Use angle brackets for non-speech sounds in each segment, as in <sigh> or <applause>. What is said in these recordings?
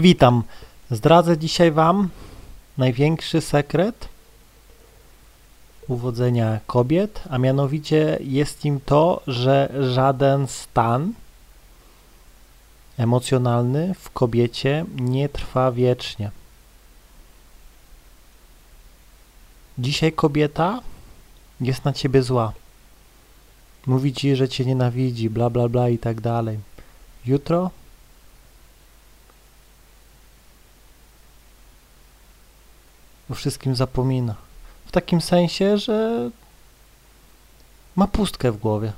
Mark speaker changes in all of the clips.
Speaker 1: Witam. Zdradzę dzisiaj Wam największy sekret uwodzenia kobiet, a mianowicie jest nim to, że żaden stan emocjonalny w kobiecie nie trwa wiecznie. Dzisiaj kobieta jest na ciebie zła. Mówi ci, że cię nienawidzi, bla bla bla i tak dalej. Jutro o wszystkim zapomina. W takim sensie, że ma pustkę w głowie.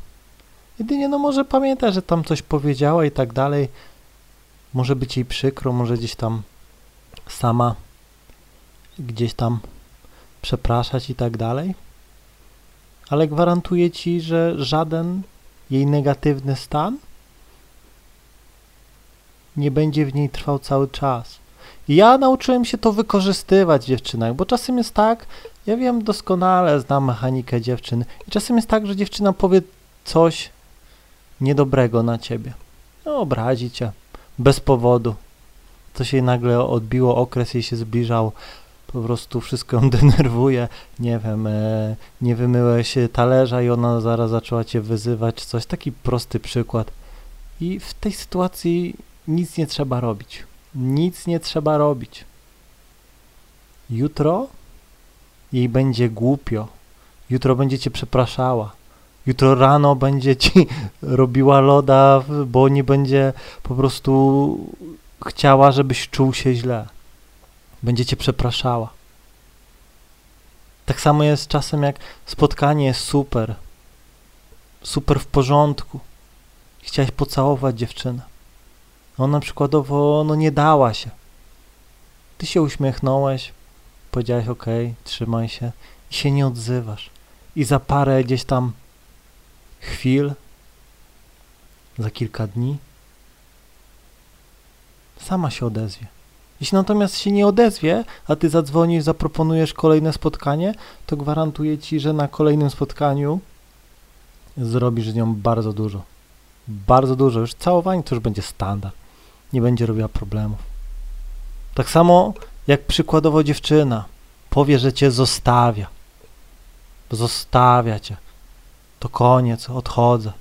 Speaker 1: Jedynie no może pamięta, że tam coś powiedziała i tak dalej. Może być jej przykro, może gdzieś tam sama gdzieś tam przepraszać i tak dalej. Ale gwarantuję ci, że żaden jej negatywny stan nie będzie w niej trwał cały czas. Ja nauczyłem się to wykorzystywać w dziewczynach, bo czasem jest tak, ja wiem doskonale, znam mechanikę dziewczyn i czasem jest tak, że dziewczyna powie coś niedobrego na ciebie. No, obrazi cię bez powodu. To się nagle odbiło, okres jej się zbliżał, po prostu wszystko ją <laughs> denerwuje, nie wiem, e, nie wymyłeś talerza i ona zaraz zaczęła cię wyzywać, coś. Taki prosty przykład. I w tej sytuacji nic nie trzeba robić. Nic nie trzeba robić. Jutro jej będzie głupio. Jutro będzie cię przepraszała. Jutro rano będzie ci <laughs> robiła loda, bo nie będzie po prostu chciała, żebyś czuł się źle. Będzie cię przepraszała. Tak samo jest czasem, jak spotkanie jest super. Super w porządku. Chciałeś pocałować dziewczynę. Ona przykładowo no nie dała się. Ty się uśmiechnąłeś, powiedziałeś ok, trzymaj się i się nie odzywasz. I za parę gdzieś tam chwil, za kilka dni, sama się odezwie. Jeśli natomiast się nie odezwie, a ty zadzwonisz, zaproponujesz kolejne spotkanie, to gwarantuję ci, że na kolejnym spotkaniu zrobisz z nią bardzo dużo. Bardzo dużo. Już całowanie to już będzie standard. Nie będzie robiła problemów. Tak samo jak przykładowo dziewczyna powie, że cię zostawia. Zostawia cię. To koniec, odchodzę.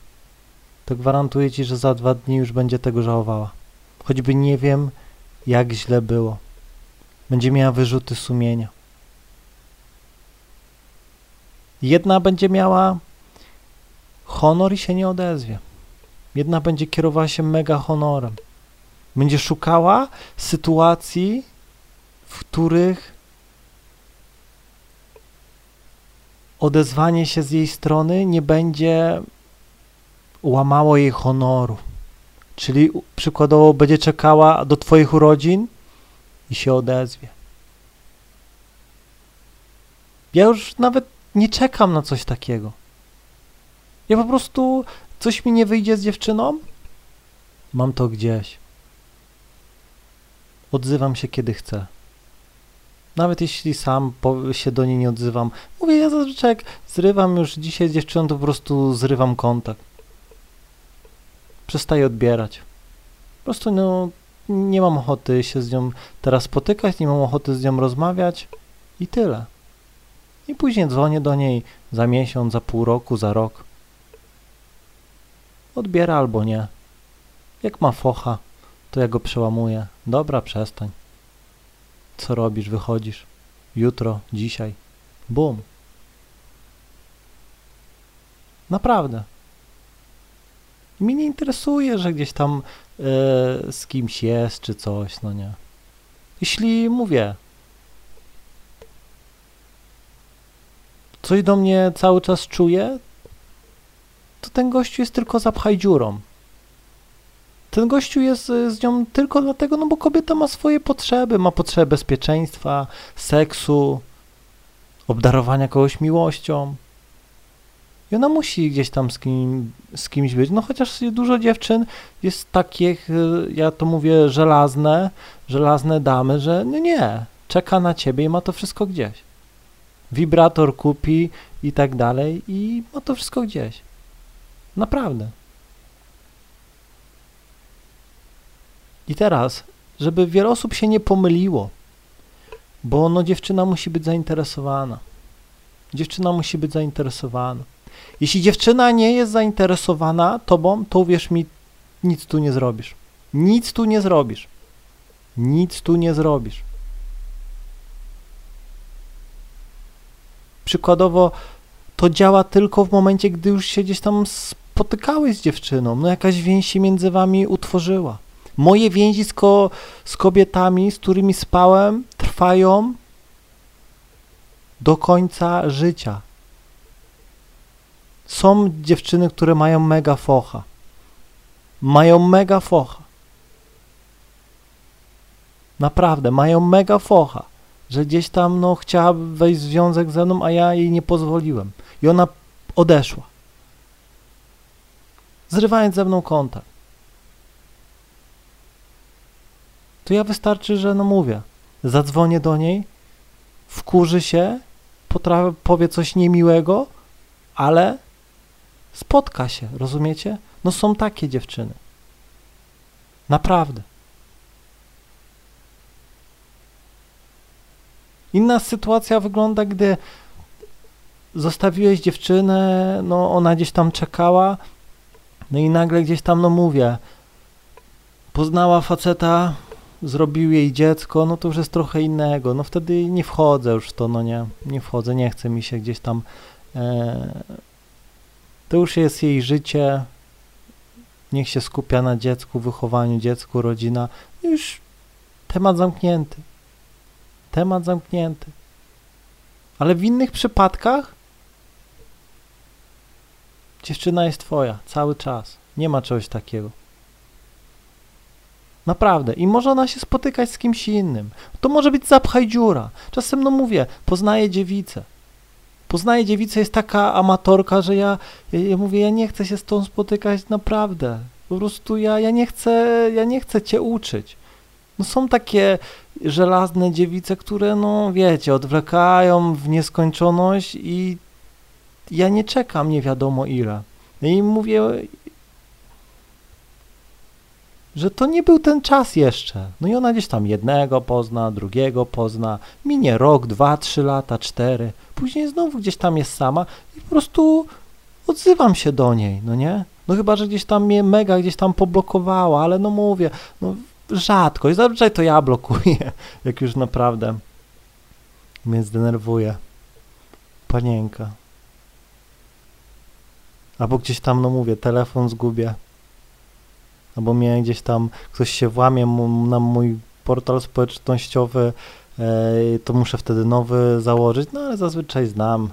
Speaker 1: To gwarantuję ci, że za dwa dni już będzie tego żałowała. Choćby nie wiem, jak źle było. Będzie miała wyrzuty sumienia. Jedna będzie miała honor i się nie odezwie. Jedna będzie kierowała się mega honorem. Będzie szukała sytuacji, w których odezwanie się z jej strony nie będzie łamało jej honoru. Czyli przykładowo będzie czekała do Twoich urodzin i się odezwie. Ja już nawet nie czekam na coś takiego. Ja po prostu coś mi nie wyjdzie z dziewczyną, mam to gdzieś. Odzywam się kiedy chcę. Nawet jeśli sam się do niej nie odzywam. Mówię, ja zazwyczaj jak zrywam już dzisiaj z dziewczyną, to po prostu zrywam kontakt. Przestaję odbierać. Po prostu no, nie mam ochoty się z nią teraz spotykać, nie mam ochoty z nią rozmawiać i tyle. I później dzwonię do niej za miesiąc, za pół roku, za rok. Odbiera albo nie. Jak ma focha, to ja go przełamuję. Dobra, przestań. Co robisz? Wychodzisz? Jutro, dzisiaj. Bum. Naprawdę. Mnie nie interesuje, że gdzieś tam e, z kimś jest, czy coś, no nie. Jeśli mówię, coś do mnie cały czas czuje, to ten gościu jest tylko zapchaj dziurą. Ten gościu jest e, z nią tylko dlatego, no bo kobieta ma swoje potrzeby, ma potrzebę bezpieczeństwa, seksu, obdarowania kogoś miłością. I ona musi gdzieś tam z, kim, z kimś być. No chociaż dużo dziewczyn jest takich, e, ja to mówię, żelazne, żelazne damy, że no nie, czeka na ciebie i ma to wszystko gdzieś. Wibrator kupi i tak dalej i ma to wszystko gdzieś. Naprawdę. I teraz żeby wiele osób się nie pomyliło, bo no dziewczyna musi być zainteresowana. Dziewczyna musi być zainteresowana. Jeśli dziewczyna nie jest zainteresowana tobą, to uwierz mi, nic tu nie zrobisz. Nic tu nie zrobisz. Nic tu nie zrobisz. Przykładowo, to działa tylko w momencie, gdy już się gdzieś tam spotykałeś z dziewczyną, no jakaś więź się między wami utworzyła. Moje więzi z, ko z kobietami, z którymi spałem, trwają do końca życia. Są dziewczyny, które mają mega focha. Mają mega focha. Naprawdę, mają mega focha, że gdzieś tam no, chciała wejść w związek ze mną, a ja jej nie pozwoliłem. I ona odeszła. Zrywając ze mną kontakt. To ja wystarczy, że no mówię, zadzwonię do niej, wkurzy się, powie coś niemiłego, ale spotka się, rozumiecie? No są takie dziewczyny. Naprawdę. Inna sytuacja wygląda, gdy zostawiłeś dziewczynę, no ona gdzieś tam czekała, no i nagle gdzieś tam, no mówię, poznała faceta, zrobił jej dziecko, no to już jest trochę innego. No wtedy nie wchodzę już w to, no nie, nie wchodzę, nie chce mi się gdzieś tam. E, to już jest jej życie. Niech się skupia na dziecku, wychowaniu dziecku, rodzina. Już temat zamknięty. Temat zamknięty. Ale w innych przypadkach dziewczyna jest twoja cały czas. Nie ma czegoś takiego. Naprawdę. I może ona się spotykać z kimś innym. To może być zapchaj dziura. Czasem, no mówię, poznaję dziewicę. Poznaję dziewicę, jest taka amatorka, że ja, ja, ja, mówię, ja nie chcę się z tą spotykać naprawdę. Po prostu ja, ja, nie chcę, ja nie chcę cię uczyć. No są takie żelazne dziewice, które, no wiecie, odwlekają w nieskończoność i ja nie czekam nie wiadomo ile. I mówię, że to nie był ten czas jeszcze. No i ona gdzieś tam jednego pozna, drugiego pozna, minie rok, dwa, trzy lata, cztery, później znowu gdzieś tam jest sama i po prostu odzywam się do niej, no nie? No chyba, że gdzieś tam mnie mega gdzieś tam poblokowała, ale no mówię, no rzadko i zazwyczaj to ja blokuję, <laughs> jak już naprawdę mnie zdenerwuje. Panienka. Albo gdzieś tam, no mówię, telefon zgubię albo mnie gdzieś tam ktoś się włamie na mój portal społecznościowy, e, to muszę wtedy nowy założyć, no ale zazwyczaj znam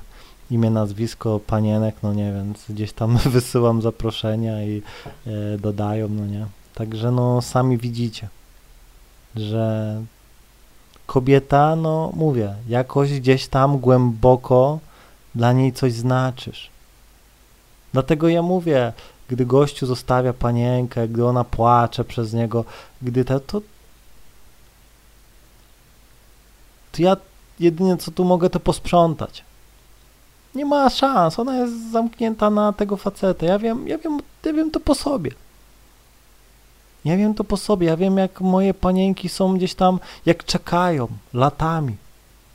Speaker 1: imię, nazwisko panienek, no nie, więc gdzieś tam <laughs> wysyłam zaproszenia i e, dodają, no nie. Także no sami widzicie, że kobieta, no mówię, jakoś gdzieś tam głęboko dla niej coś znaczysz. Dlatego ja mówię, gdy gościu zostawia panienkę, gdy ona płacze przez niego, gdy to, to, to ja jedynie co tu mogę to posprzątać. Nie ma szans, ona jest zamknięta na tego faceta. Ja wiem, ja wiem, ja wiem to po sobie. Ja wiem to po sobie, ja wiem jak moje panienki są gdzieś tam, jak czekają latami,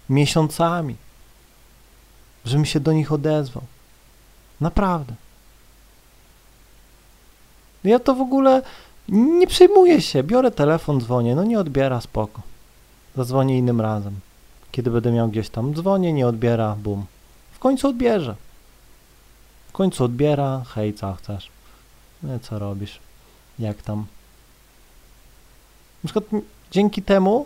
Speaker 1: miesiącami, żebym się do nich odezwał. Naprawdę. Ja to w ogóle nie przejmuję się. Biorę telefon, dzwonię. No nie odbiera, spoko. Zadzwonię innym razem. Kiedy będę miał gdzieś tam, dzwonię, nie odbiera, bum. W końcu odbierze. W końcu odbiera, hej, co chcesz? No, co robisz? Jak tam? Na przykład dzięki temu,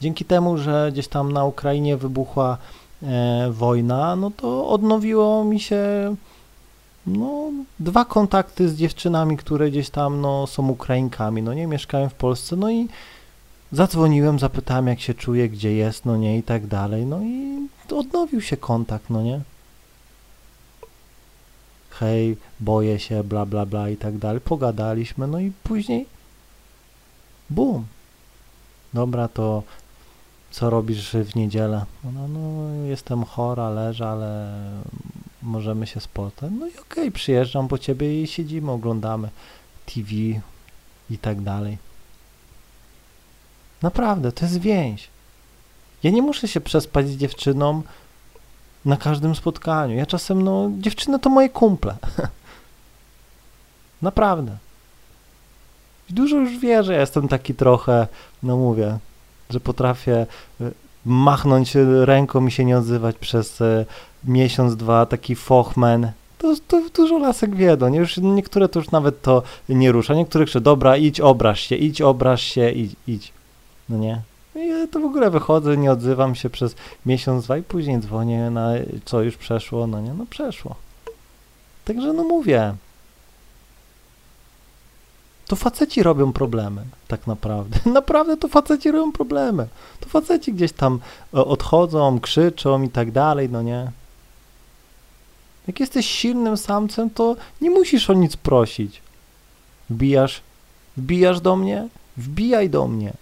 Speaker 1: dzięki temu, że gdzieś tam na Ukrainie wybuchła e, wojna, no to odnowiło mi się no, dwa kontakty z dziewczynami, które gdzieś tam no, są Ukrainkami, no nie mieszkają w Polsce, no i zadzwoniłem, zapytałem jak się czuje, gdzie jest, no nie i tak dalej, no i odnowił się kontakt, no nie. Hej, boję się, bla bla bla i tak dalej, pogadaliśmy, no i później bum. Dobra, to co robisz w niedzielę? No, no jestem chora, leżę, ale możemy się spotkać. No i okej, okay, przyjeżdżam po ciebie i siedzimy, oglądamy TV i tak dalej. Naprawdę, to jest więź. Ja nie muszę się przespać z dziewczyną na każdym spotkaniu. Ja czasem, no, dziewczyny to moje kumple. <laughs> Naprawdę. I dużo już wie, że jestem taki trochę, no mówię, że potrafię y, machnąć ręką i się nie odzywać przez y, miesiąc, dwa, taki fochman. To, to dużo lasek wie, no nie? Już niektóre to już nawet to nie rusza. Niektórych krzyczy, dobra, idź, obraź się, idź, obraź się, idź, idź. No nie? I ja to w ogóle wychodzę, nie odzywam się przez miesiąc, dwa i później dzwonię na co już przeszło, no nie? No przeszło. Także no mówię, to faceci robią problemy, tak naprawdę. <laughs> Naprawdę to faceci robią problemy. To faceci gdzieś tam e, odchodzą, krzyczą i tak dalej, no nie? Jak jesteś silnym samcem, to nie musisz o nic prosić. Wbijasz, wbijasz do mnie? Wbijaj do mnie.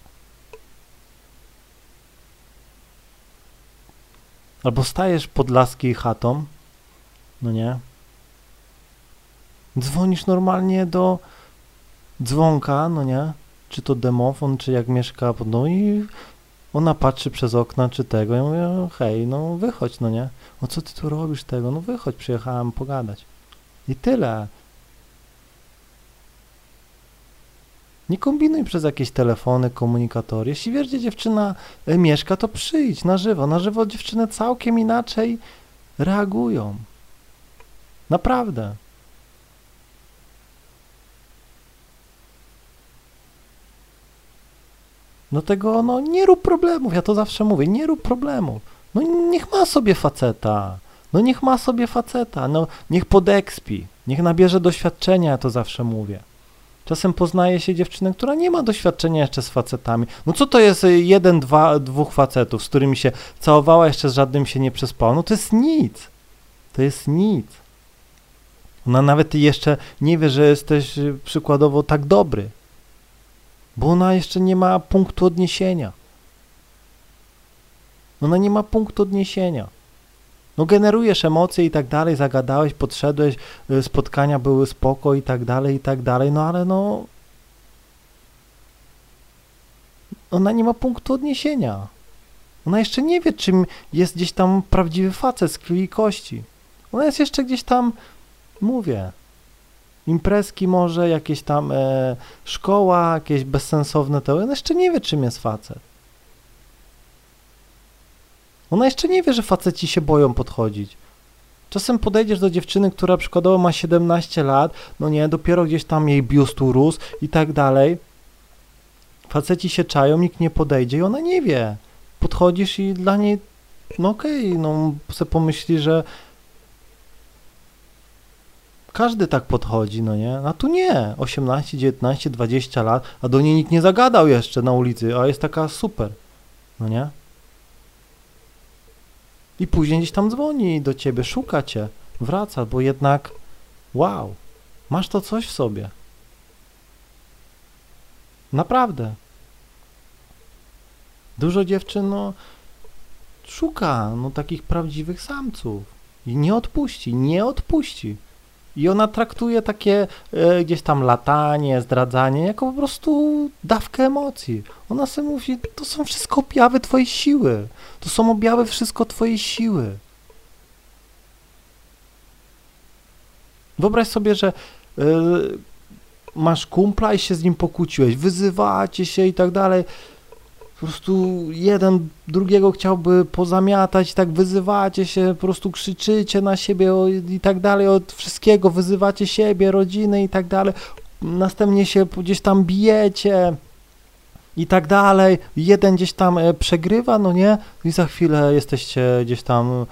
Speaker 1: Albo stajesz pod laskiej chatą, no nie? Dzwonisz normalnie do dzwonka, no nie? Czy to demofon, czy jak mieszka, no i ona patrzy przez okna, czy tego. Ja mówię, hej, no wychodź, no nie? O co ty tu robisz tego? No wychodź, przyjechałem pogadać. I tyle. Nie kombinuj przez jakieś telefony, komunikatory. Jeśli wiesz, gdzie dziewczyna e, mieszka, to przyjdź na żywo. Na żywo dziewczyny całkiem inaczej reagują. Naprawdę. No tego, no nie rób problemów, ja to zawsze mówię, nie rób problemów. No niech ma sobie faceta, no niech ma sobie faceta, no niech podekspi, niech nabierze doświadczenia, ja to zawsze mówię. Czasem poznaje się dziewczynę, która nie ma doświadczenia jeszcze z facetami. No co to jest y, jeden, dwa, dwóch facetów, z którymi się całowała, jeszcze z żadnym się nie przespała? No to jest nic. To jest nic. Ona nawet jeszcze nie wie, że jesteś y, przykładowo tak dobry bo ona jeszcze nie ma punktu odniesienia. Ona nie ma punktu odniesienia. No generujesz emocje i tak dalej, zagadałeś, podszedłeś, y, spotkania były spoko i tak dalej, i tak dalej, no ale no... Ona nie ma punktu odniesienia. Ona jeszcze nie wie, czym jest gdzieś tam prawdziwy facet z krwi i kości. Ona jest jeszcze gdzieś tam, mówię, imprezki może, jakieś tam e, szkoła, jakieś bezsensowne teorie, ona jeszcze nie wie, czym jest facet. Ona jeszcze nie wie, że faceci się boją podchodzić. Czasem podejdziesz do dziewczyny, która przykładowo ma 17 lat, no nie, dopiero gdzieś tam jej biust urósł i tak dalej. Faceci się czają, nikt nie podejdzie i ona nie wie. Podchodzisz i dla niej, no okej, okay, no se pomyśli, że każdy tak podchodzi, no nie? A tu nie. 18, 19, 20 lat, a do niej nikt nie zagadał jeszcze na ulicy, a jest taka super, no nie? I później gdzieś tam dzwoni do ciebie, szuka cię, wraca, bo jednak wow, masz to coś w sobie. Naprawdę. Dużo dziewczyn, no, szuka, no, takich prawdziwych samców i nie odpuści, nie odpuści. I ona traktuje takie e, gdzieś tam latanie, zdradzanie jako po prostu dawkę emocji. Ona sobie mówi, to są wszystko objawy twojej siły. To są objawy wszystko twojej siły. Wyobraź sobie, że e, masz kumpla i się z nim pokłóciłeś, wyzywacie się i tak dalej po prostu jeden drugiego chciałby pozamiatać, tak wyzywacie się, po prostu krzyczycie na siebie i tak dalej, od wszystkiego wyzywacie siebie, rodziny i tak dalej, następnie się gdzieś tam bijecie i tak dalej, jeden gdzieś tam e, przegrywa, no nie, i za chwilę jesteście gdzieś tam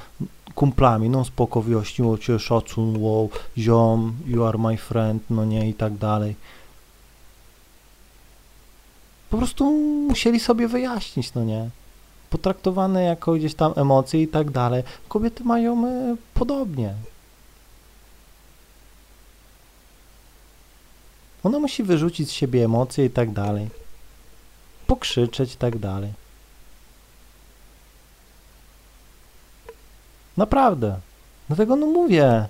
Speaker 1: kumplami, no spoko, wyjaśniło cię, szacun, wow, ziom, you are my friend, no nie, i tak dalej po prostu musieli sobie wyjaśnić, no nie? Potraktowane jako gdzieś tam emocje i tak dalej. Kobiety mają y, podobnie. Ona musi wyrzucić z siebie emocje i tak dalej. Pokrzyczeć i tak dalej. Naprawdę. Dlatego no mówię,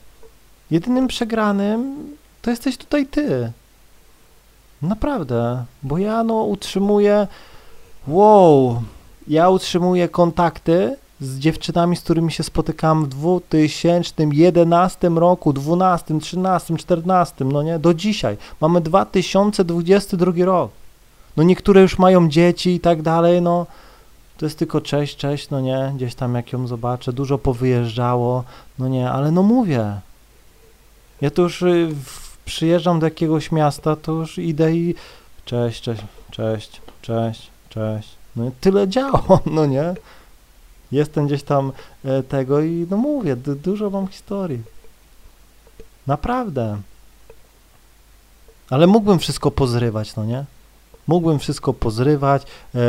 Speaker 1: jedynym przegranym to jesteś tutaj ty. Naprawdę, bo ja no utrzymuję wow, ja utrzymuję kontakty z dziewczynami, z którymi się spotykałem w 2011 roku, 12, 13, 14, no nie, do dzisiaj. Mamy 2022 rok. No niektóre już mają dzieci i tak dalej, no to jest tylko cześć, cześć, no nie, gdzieś tam jak ją zobaczę, dużo powyjeżdżało, no nie, ale no mówię. Ja to już y, w, przyjeżdżam do jakiegoś miasta, to już idę i cześć, cześć, cześć, cześć, cześć. No i tyle działo, <laughs> no nie. Jestem gdzieś tam e, tego i no mówię, du dużo mam historii. Naprawdę. Ale mógłbym wszystko pozrywać, no nie? Mógłbym wszystko pozrywać, e,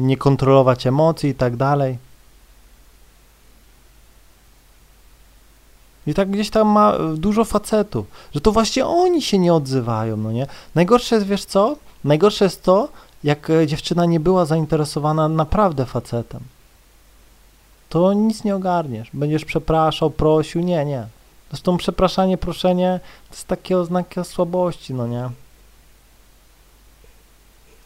Speaker 1: nie kontrolować emocji i tak dalej. I tak gdzieś tam ma dużo facetów, że to właśnie oni się nie odzywają, no nie? Najgorsze jest, wiesz co? Najgorsze jest to, jak e, dziewczyna nie była zainteresowana naprawdę facetem. To nic nie ogarniesz. Będziesz przepraszał, prosił, nie, nie. Zresztą przepraszanie, proszenie to jest takie oznaki słabości, no nie?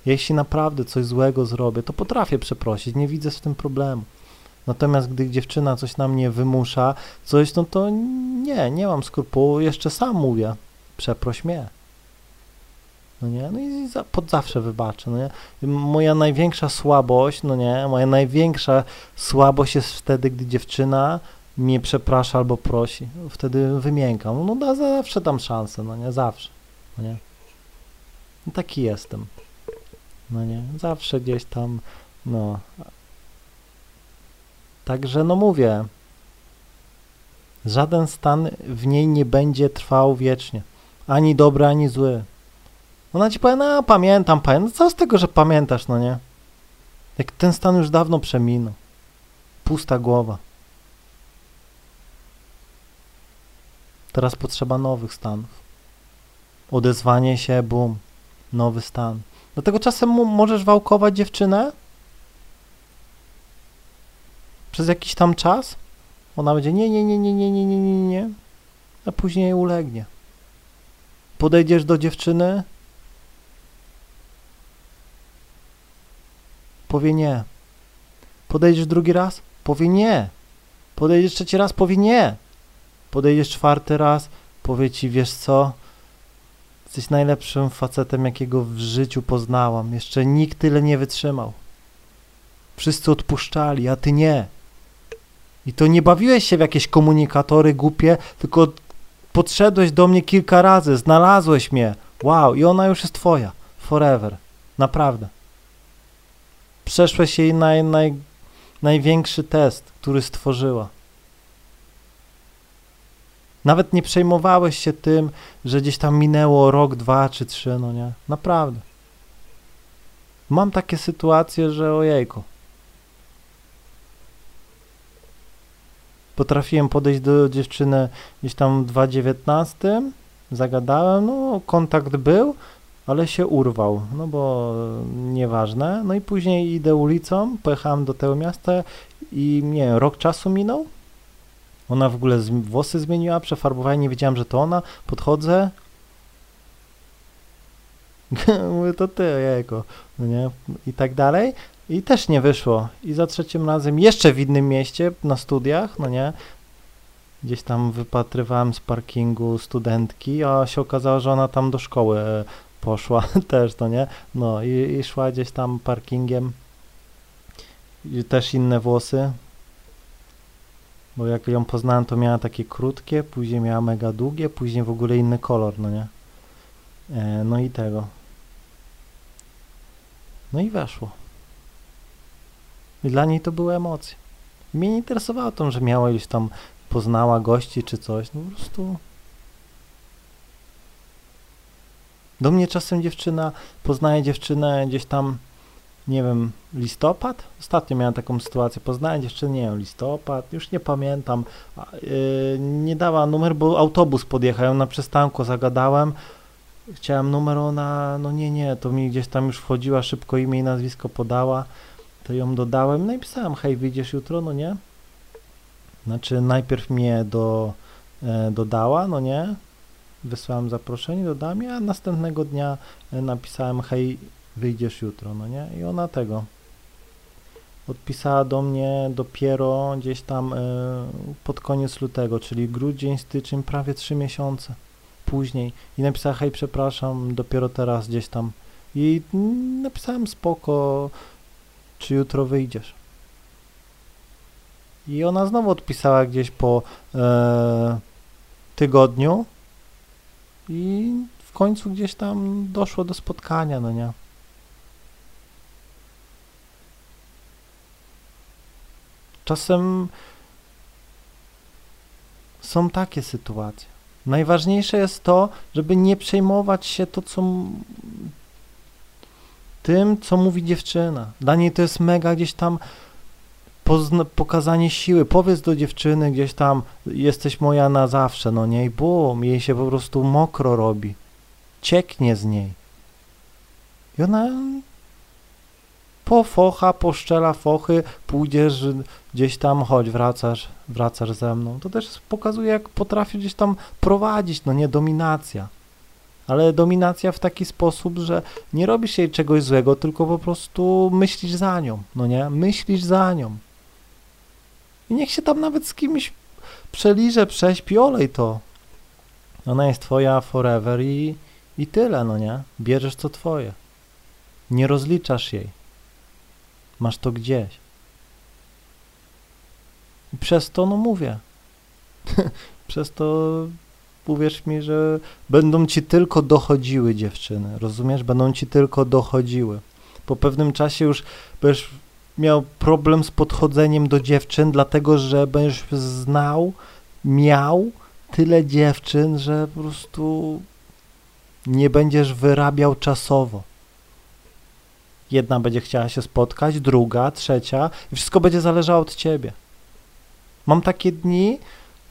Speaker 1: Jeśli naprawdę coś złego zrobię, to potrafię przeprosić, nie widzę z tym problemu. Natomiast gdy dziewczyna coś na mnie wymusza, coś, no to nie, nie mam skrupułu, jeszcze sam mówię, przeproś mnie. No nie, no i za, pod zawsze wybaczę, no nie. Moja największa słabość, no nie, moja największa słabość jest wtedy, gdy dziewczyna mnie przeprasza albo prosi. Wtedy wymiękam, no da zawsze tam szansę, no nie, zawsze, no nie. No taki jestem. No nie, zawsze gdzieś tam, no. Także no mówię, żaden stan w niej nie będzie trwał wiecznie. Ani dobry, ani zły. Ona ci powie, no pamiętam, pamiętam. Co z tego, że pamiętasz, no nie? Jak ten stan już dawno przeminął. Pusta głowa. Teraz potrzeba nowych stanów. Odezwanie się, bum, nowy stan. Dlatego czasem możesz wałkować dziewczynę przez jakiś tam czas. Ona będzie nie, nie, nie, nie, nie, nie, nie, nie, nie, a później ulegnie. Podejdziesz do dziewczyny, powie nie. Podejdziesz drugi raz, powie nie. Podejdziesz trzeci raz, powie nie. Podejdziesz czwarty raz, powie ci, wiesz co, jesteś najlepszym facetem, jakiego w życiu poznałam. Jeszcze nikt tyle nie wytrzymał. Wszyscy odpuszczali, a ty nie. I to nie bawiłeś się w jakieś komunikatory głupie, tylko podszedłeś do mnie kilka razy, znalazłeś mnie. Wow, i ona już jest twoja. Forever. Naprawdę. Przeszłeś jej naj, naj, największy test, który stworzyła. Nawet nie przejmowałeś się tym, że gdzieś tam minęło rok, dwa czy trzy, no nie? Naprawdę. Mam takie sytuacje, że ojejku. Potrafiłem podejść do dziewczyny gdzieś tam w 2019, zagadałem, no kontakt był, ale się urwał, no bo nieważne. No i później idę ulicą, pojechałem do tego miasta i nie rok czasu minął. Ona w ogóle włosy zmieniła, przefarbowała, nie wiedziałem, że to ona. Podchodzę. <laughs> Mówię, to ty, jejko, no nie? I tak dalej. I też nie wyszło. I za trzecim razem jeszcze w innym mieście, na studiach, no nie? Gdzieś tam wypatrywałem z parkingu studentki, a się okazało, że ona tam do szkoły e, poszła <laughs> też, to nie? No i, i szła gdzieś tam parkingiem. I też inne włosy. Bo jak ją poznałem, to miała takie krótkie, później miała mega długie, później w ogóle inny kolor, no nie? E, no i tego. No i weszło. I dla niej to były emocje. Mnie nie interesowało to, że miała już tam, poznała gości czy coś. No po prostu Do mnie czasem dziewczyna, poznaje dziewczynę gdzieś tam, nie wiem, listopad? Ostatnio miałem taką sytuację, poznaję dziewczynę, nie wiem, listopad, już nie pamiętam, yy, nie dała numer, bo autobus podjechał, na przystanku zagadałem, chciałem numer, ona, no nie, nie, to mi gdzieś tam już wchodziła, szybko imię i nazwisko podała, to ją dodałem, no i pisałem, hej, wyjdziesz jutro, no nie? Znaczy najpierw mnie do, e, dodała, no nie? wysłałem zaproszenie, dodałem a następnego dnia e, napisałem hej, wyjdziesz jutro, no nie? I ona tego odpisała do mnie dopiero gdzieś tam y, pod koniec lutego, czyli grudzień, styczeń, prawie trzy miesiące później i napisała, hej, przepraszam, dopiero teraz gdzieś tam i napisałem spoko, czy jutro wyjdziesz. I ona znowu odpisała gdzieś po e, tygodniu i w końcu gdzieś tam doszło do spotkania, no nie? Czasem są takie sytuacje. Najważniejsze jest to, żeby nie przejmować się to, co tym, co mówi dziewczyna. Dla niej to jest mega gdzieś tam pokazanie siły. Powiedz do dziewczyny gdzieś tam, jesteś moja na zawsze, no nie? I bum, jej się po prostu mokro robi. Cieknie z niej. I ona po focha, poszczela fochy, pójdziesz gdzieś tam, chodź, wracasz, wracasz ze mną. To też pokazuje, jak potrafi gdzieś tam prowadzić, no nie dominacja. Ale dominacja w taki sposób, że nie robisz jej czegoś złego, tylko po prostu myślisz za nią, no nie? Myślisz za nią. I niech się tam nawet z kimś przeliże, prześpi, olej to. Ona jest twoja forever i, i tyle, no nie? Bierzesz co twoje. Nie rozliczasz jej. Masz to gdzieś. I przez to, no mówię, <laughs> przez to uwierz mi, że będą ci tylko dochodziły dziewczyny, rozumiesz? Będą ci tylko dochodziły. Po pewnym czasie już będziesz miał problem z podchodzeniem do dziewczyn, dlatego że będziesz znał, miał tyle dziewczyn, że po prostu nie będziesz wyrabiał czasowo. Jedna będzie chciała się spotkać, druga, trzecia i wszystko będzie zależało od ciebie. Mam takie dni,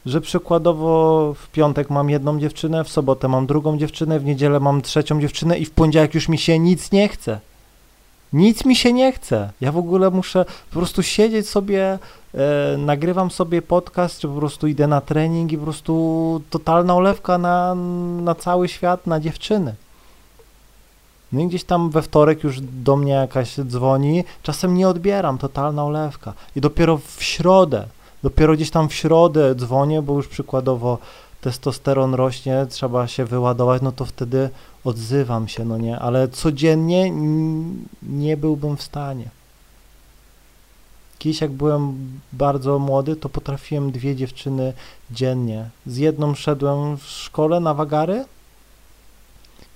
Speaker 1: że przykładowo w piątek mam jedną dziewczynę, w sobotę mam drugą dziewczynę, w niedzielę mam trzecią dziewczynę i w poniedziałek już mi się nic nie chce. Nic mi się nie chce. Ja w ogóle muszę po prostu siedzieć sobie, e, nagrywam sobie podcast, czy po prostu idę na trening i po prostu totalna olewka na, na cały świat, na dziewczyny. No i gdzieś tam we wtorek już do mnie jakaś dzwoni, czasem nie odbieram, totalna olewka. I dopiero w środę, dopiero gdzieś tam w środę dzwonię, bo już przykładowo testosteron rośnie, trzeba się wyładować, no to wtedy odzywam się, no nie, ale codziennie nie byłbym w stanie. Kiedyś jak byłem bardzo młody, to potrafiłem dwie dziewczyny dziennie. Z jedną szedłem w szkole na wagary,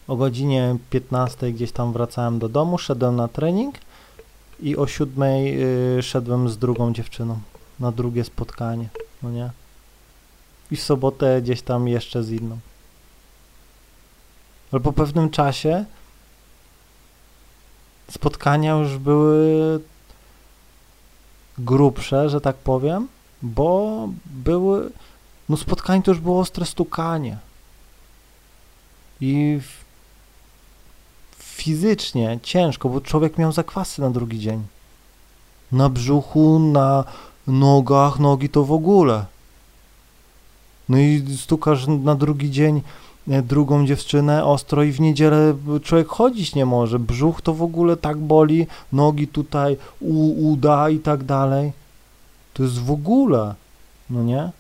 Speaker 1: o godzinie 15 gdzieś tam wracałem do domu, szedłem na trening i o 7 y, szedłem z drugą dziewczyną na drugie spotkanie, no nie? I w sobotę gdzieś tam jeszcze z inną. Ale po pewnym czasie spotkania już były grubsze, że tak powiem, bo były, no spotkań to już było ostre stukanie. I fizycznie ciężko, bo człowiek miał zakwasy na drugi dzień. Na brzuchu, na nogach, nogi to w ogóle. No i stukasz na drugi dzień e, drugą dziewczynę ostro i w niedzielę człowiek chodzić nie może. Brzuch to w ogóle tak boli, nogi tutaj, u, uda i tak dalej. To jest w ogóle, no nie?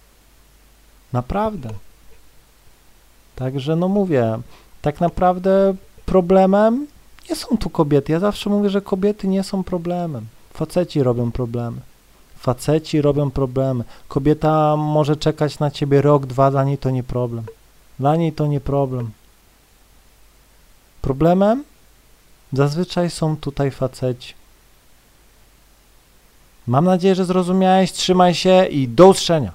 Speaker 1: Naprawdę. Także no mówię, tak naprawdę problemem nie są tu kobiety. Ja zawsze mówię, że kobiety nie są problemem. Faceci robią problemy. Faceci robią problemy. Kobieta może czekać na ciebie rok, dwa, dla niej to nie problem. Dla niej to nie problem. Problemem zazwyczaj są tutaj faceci. Mam nadzieję, że zrozumiałeś. Trzymaj się i do usłyszenia.